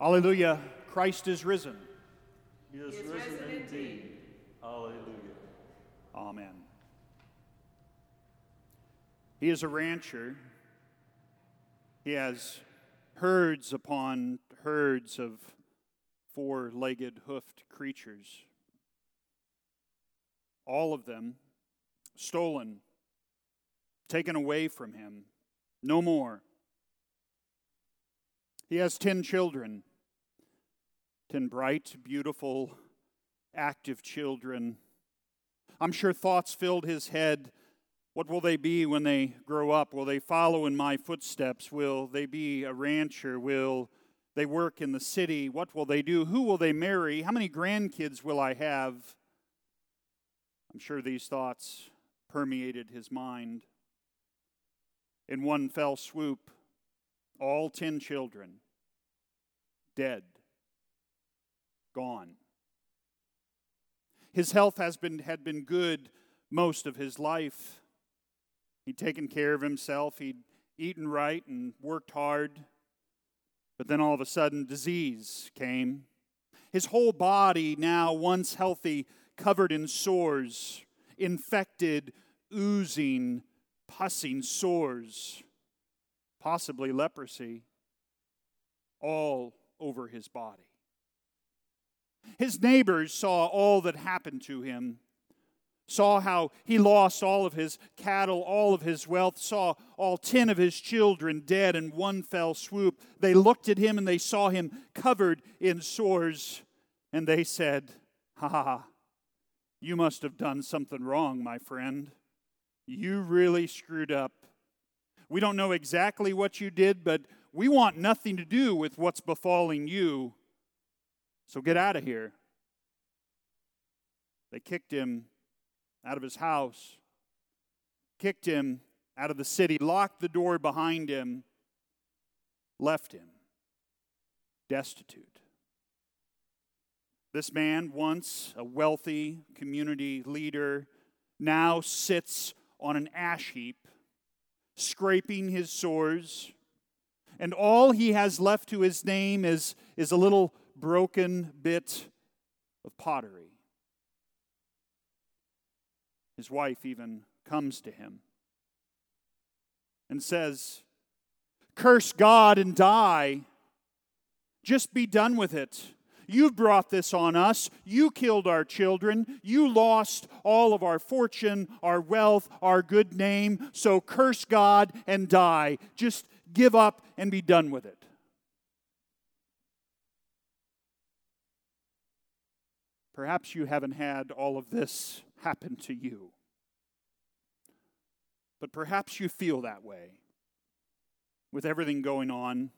Alleluia, Christ is risen. He is risen indeed. Alleluia. Amen. He is a rancher. He has herds upon herds of four legged, hoofed creatures. All of them stolen, taken away from him. No more. He has ten children, ten bright, beautiful, active children. I'm sure thoughts filled his head. What will they be when they grow up? Will they follow in my footsteps? Will they be a rancher? Will they work in the city? What will they do? Who will they marry? How many grandkids will I have? I'm sure these thoughts permeated his mind. In one fell swoop, all ten children dead, gone. His health has been, had been good most of his life. He'd taken care of himself, he'd eaten right and worked hard. But then all of a sudden, disease came. His whole body, now once healthy, covered in sores, infected, oozing, pussing sores, possibly leprosy, all over his body. His neighbors saw all that happened to him, saw how he lost all of his cattle, all of his wealth, saw all ten of his children dead in one fell swoop. They looked at him and they saw him covered in sores, and they said, Ha ha, you must have done something wrong, my friend. You really screwed up. We don't know exactly what you did, but we want nothing to do with what's befalling you. So get out of here. They kicked him out of his house, kicked him out of the city, locked the door behind him, left him destitute. This man, once a wealthy community leader, now sits on an ash heap, scraping his sores. And all he has left to his name is, is a little broken bit of pottery. His wife even comes to him and says, Curse God and die. Just be done with it. You've brought this on us. You killed our children. You lost all of our fortune, our wealth, our good name. So curse God and die. Just give up and be done with it. Perhaps you haven't had all of this happen to you. But perhaps you feel that way with everything going on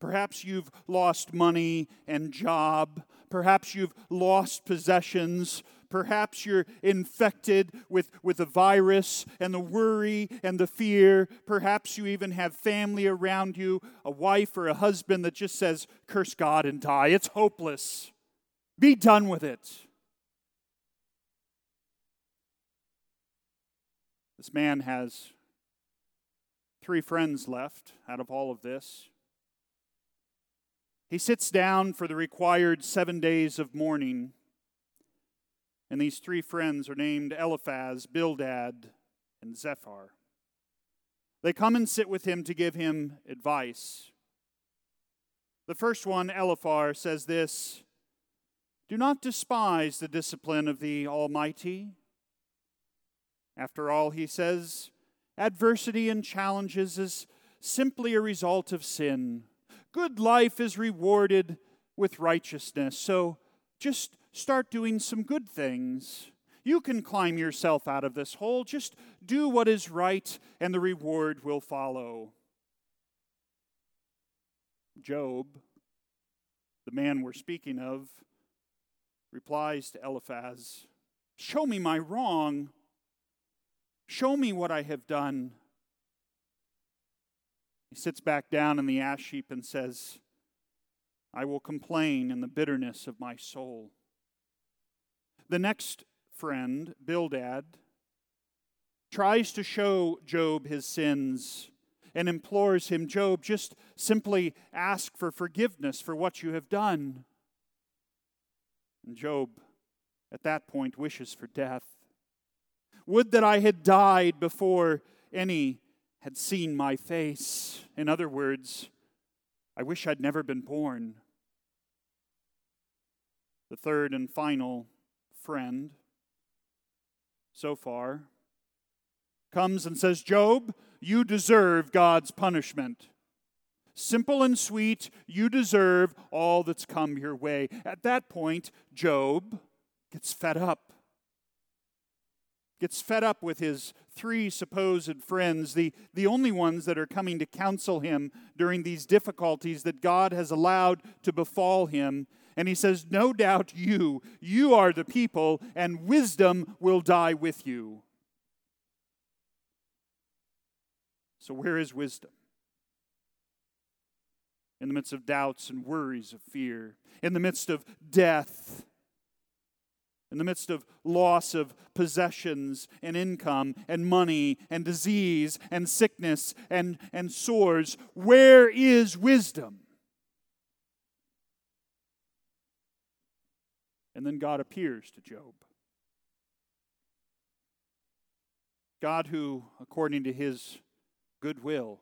Perhaps you've lost money and job. Perhaps you've lost possessions. Perhaps you're infected with, with a virus and the worry and the fear. Perhaps you even have family around you, a wife or a husband that just says, Curse God and die. It's hopeless. Be done with it. This man has three friends left out of all of this. He sits down for the required seven days of mourning. And these three friends are named Eliphaz, Bildad, and Zophar. They come and sit with him to give him advice. The first one, Eliphaz, says this Do not despise the discipline of the Almighty. After all, he says, adversity and challenges is simply a result of sin good life is rewarded with righteousness. So just start doing some good things. You can climb yourself out of this hole. Just do what is right, and the reward will follow. Job, the man we're speaking of, replies to Eliphaz Show me my wrong. Show me what I have done. Sits back down in the ash heap and says, I will complain in the bitterness of my soul. The next friend, Bildad, tries to show Job his sins and implores him, Job, just simply ask for forgiveness for what you have done. And Job, at that point, wishes for death. Would that I had died before any had seen my face. In other words, I wish I'd never been born. The third and final friend Zophar comes and says, Job, you deserve God's punishment. Simple and sweet, you deserve all that's come your way. At that point, Job gets fed up. Gets fed up with his three supposed friends, the, the only ones that are coming to counsel him during these difficulties that God has allowed to befall him. And he says, No doubt you, you are the people, and wisdom will die with you. So, where is wisdom? In the midst of doubts and worries of fear, in the midst of death, in the midst of loss of possessions and income and money and disease and sickness and, and sores, where is wisdom? And then God appears to Job. God, who, according to his goodwill.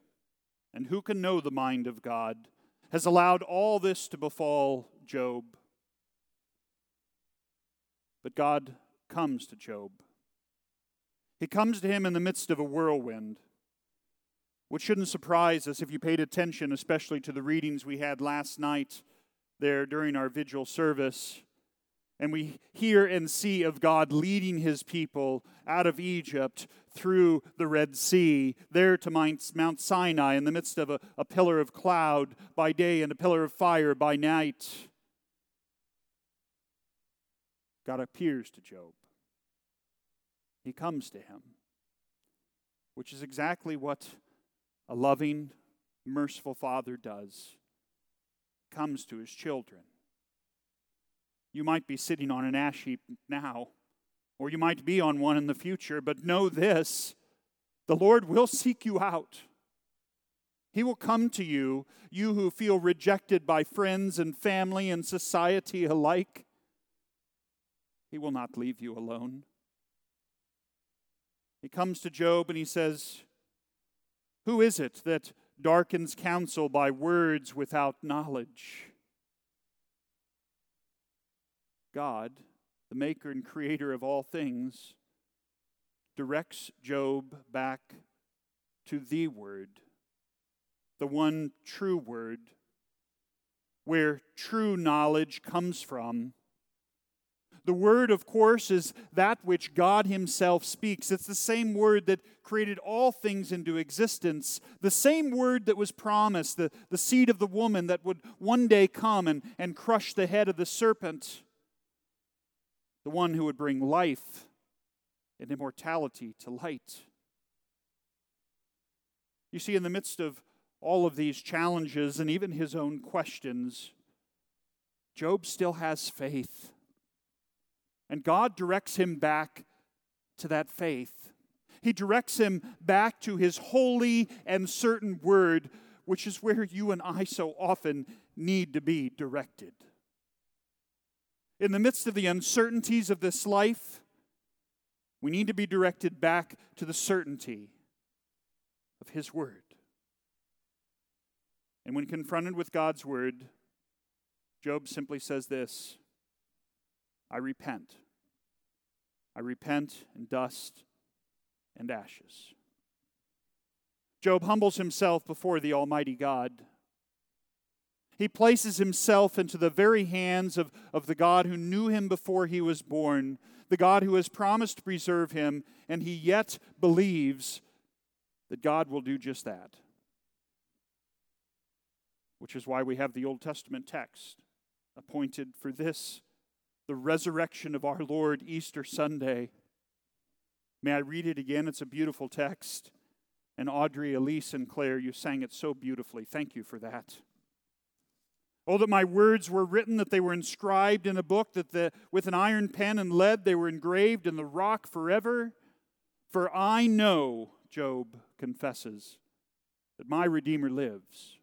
And who can know the mind of God? Has allowed all this to befall Job. But God comes to Job. He comes to him in the midst of a whirlwind, which shouldn't surprise us if you paid attention, especially to the readings we had last night there during our vigil service. And we hear and see of God leading his people out of Egypt through the Red Sea, there to Mount Sinai in the midst of a, a pillar of cloud by day and a pillar of fire by night. God appears to Job. He comes to him, which is exactly what a loving, merciful father does. Comes to his children. You might be sitting on an ash heap now, or you might be on one in the future, but know this the Lord will seek you out. He will come to you, you who feel rejected by friends and family and society alike. He will not leave you alone. He comes to Job and he says, Who is it that darkens counsel by words without knowledge? God, the maker and creator of all things, directs Job back to the Word, the one true Word, where true knowledge comes from. The Word, of course, is that which God Himself speaks. It's the same Word that created all things into existence, the same Word that was promised, the, the seed of the woman that would one day come and, and crush the head of the serpent the one who would bring life and immortality to light. You see, in the midst of all of these challenges and even his own questions, Job still has faith. And God directs him back to that faith. He directs him back to his holy and certain word, which is where you and I so often need to be directed in the midst of the uncertainties of this life, we need to be directed back to the certainty of His Word. And when confronted with God's Word, Job simply says this I repent. I repent in dust and ashes. Job humbles himself before the Almighty God. He places himself into the very hands of, of the God who knew him before he was born, the God who has promised to preserve him, and he yet believes that God will do just that. Which is why we have the Old Testament text appointed for this, the resurrection of our Lord Easter Sunday. May I read it again? It's a beautiful text. And Audrey, Elise, and Claire, you sang it so beautifully. Thank you for that. Oh, that my words were written, that they were inscribed in a book, that the, with an iron pen and lead they were engraved in the rock forever. For I know, Job confesses, that my Redeemer lives.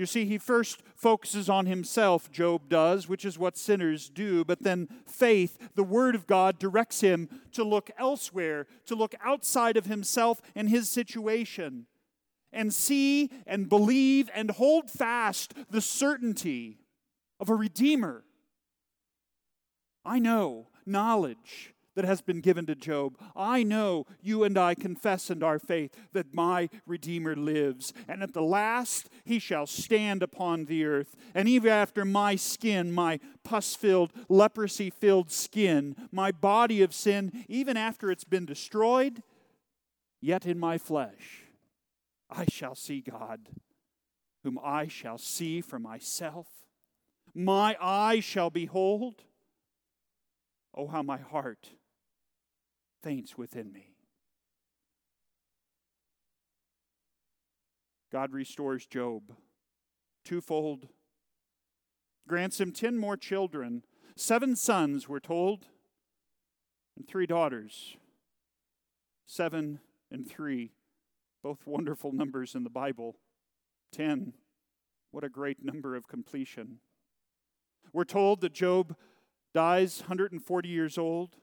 You see, he first focuses on himself, Job does, which is what sinners do, but then faith, the Word of God, directs him to look elsewhere, to look outside of himself and his situation, and see and believe and hold fast the certainty of a Redeemer. I know knowledge that has been given to Job. I know you and I confess in our faith that my Redeemer lives, and at the last he shall stand upon the earth. And even after my skin, my pus filled, leprosy filled skin, my body of sin, even after it's been destroyed, yet in my flesh, I shall see God, whom I shall see for myself. My eyes shall behold. Oh, how my heart faints within me. God restores Job twofold, grants him ten more children. Seven sons, we're told, and three daughters. Seven and three, both wonderful numbers in the Bible. Ten, what a great number of completion. We're told that Job dies 140 years old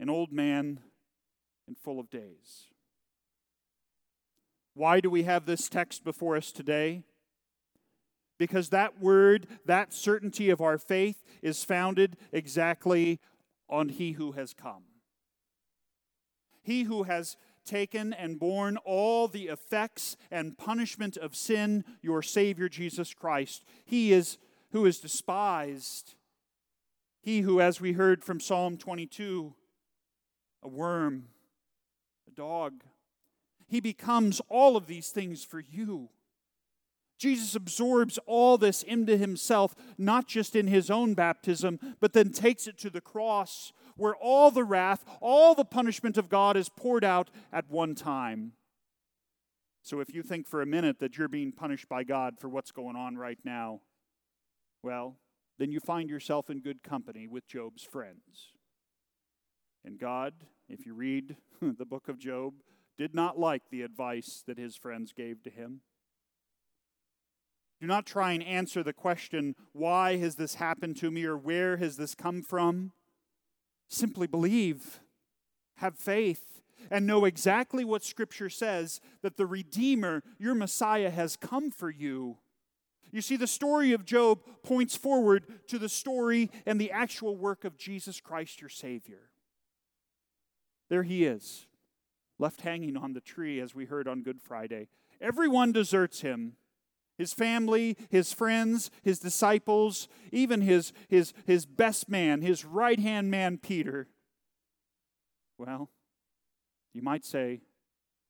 an old man and full of days. Why do we have this text before us today? Because that word, that certainty of our faith, is founded exactly on He who has come. He who has taken and borne all the effects and punishment of sin, your Savior Jesus Christ. He is who is despised. He who, as we heard from Psalm 22, a worm, a dog. He becomes all of these things for you. Jesus absorbs all this into himself, not just in his own baptism, but then takes it to the cross, where all the wrath, all the punishment of God is poured out at one time. So if you think for a minute that you're being punished by God for what's going on right now, well, then you find yourself in good company with Job's friends. And God, if you read the book of Job, did not like the advice that his friends gave to him. Do not try and answer the question, why has this happened to me or where has this come from? Simply believe, have faith, and know exactly what Scripture says that the Redeemer, your Messiah, has come for you. You see, the story of Job points forward to the story and the actual work of Jesus Christ, your Savior. There he is, left hanging on the tree, as we heard on Good Friday. Everyone deserts him his family, his friends, his disciples, even his, his, his best man, his right hand man, Peter. Well, you might say,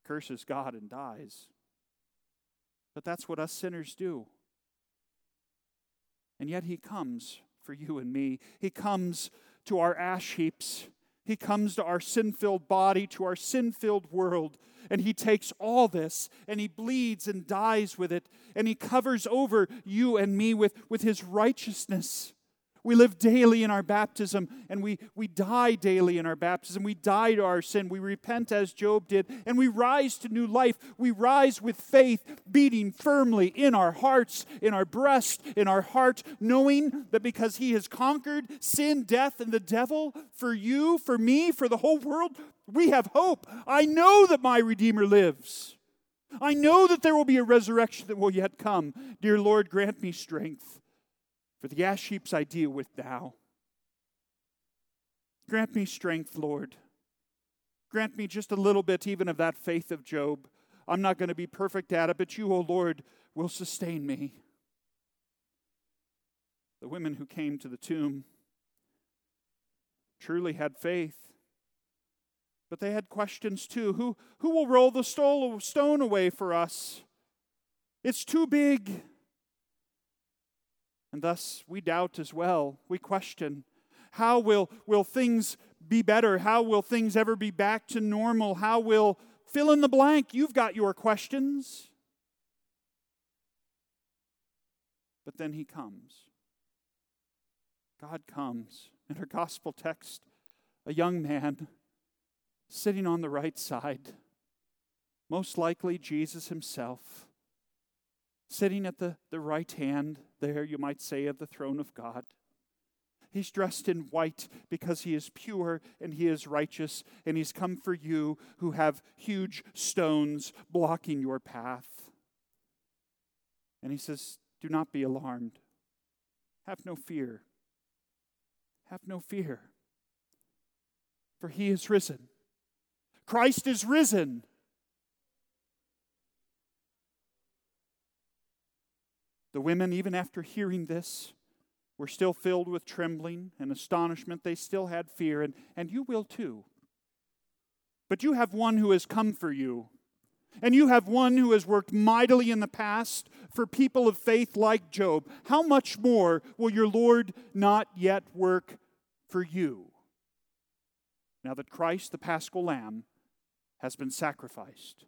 curses God and dies. But that's what us sinners do. And yet he comes for you and me. He comes to our ash heaps he comes to our sin filled body, to our sin filled world, and He takes all this and He bleeds and dies with it, and He covers over you and me with, with His righteousness. We live daily in our baptism and we, we die daily in our baptism. We die to our sin. We repent as Job did and we rise to new life. We rise with faith beating firmly in our hearts, in our breast, in our heart, knowing that because He has conquered sin, death, and the devil for you, for me, for the whole world, we have hope. I know that my Redeemer lives. I know that there will be a resurrection that will yet come. Dear Lord, grant me strength for the ash heaps I deal with now. Grant me strength, Lord. Grant me just a little bit, even of that faith of Job. I'm not going to be perfect at it, but you, O oh Lord, will sustain me. The women who came to the tomb truly had faith, but they had questions too. Who, who will roll the stone away for us? It's too big. And thus we doubt as well. We question how will, will things be better? How will things ever be back to normal? How will fill in the blank? You've got your questions. But then he comes. God comes. In our gospel text, a young man sitting on the right side, Most likely, Jesus himself, sitting at the, the right hand there, you might say, of the throne of God. He's dressed in white because he is pure and he is righteous, and he's come for you who have huge stones blocking your path. And he says, Do not be alarmed. Have no fear. Have no fear. For he is risen. Christ is risen. The women, even after hearing this, were still filled with trembling and astonishment. They still had fear, and, and you will too. But you have one who has come for you. And you have one who has worked mightily in the past for people of faith like Job. How much more will your Lord not yet work for you? Now that Christ, the paschal lamb, has been sacrificed.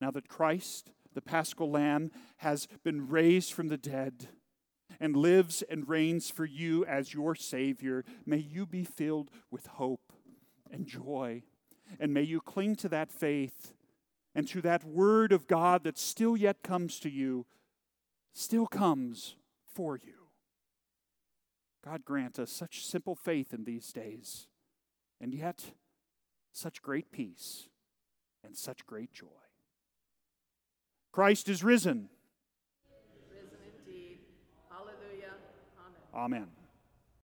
Now that Christ, the paschal lamb, has been raised from the dead and lives and reigns for you as your Savior, may you be filled with hope and joy. And may you cling to that faith and to that word of God that still yet comes to you, still comes for you. God grant us such simple faith in these days, and yet such great peace and such great joy. Christ is risen. Risen indeed. Hallelujah. Amen.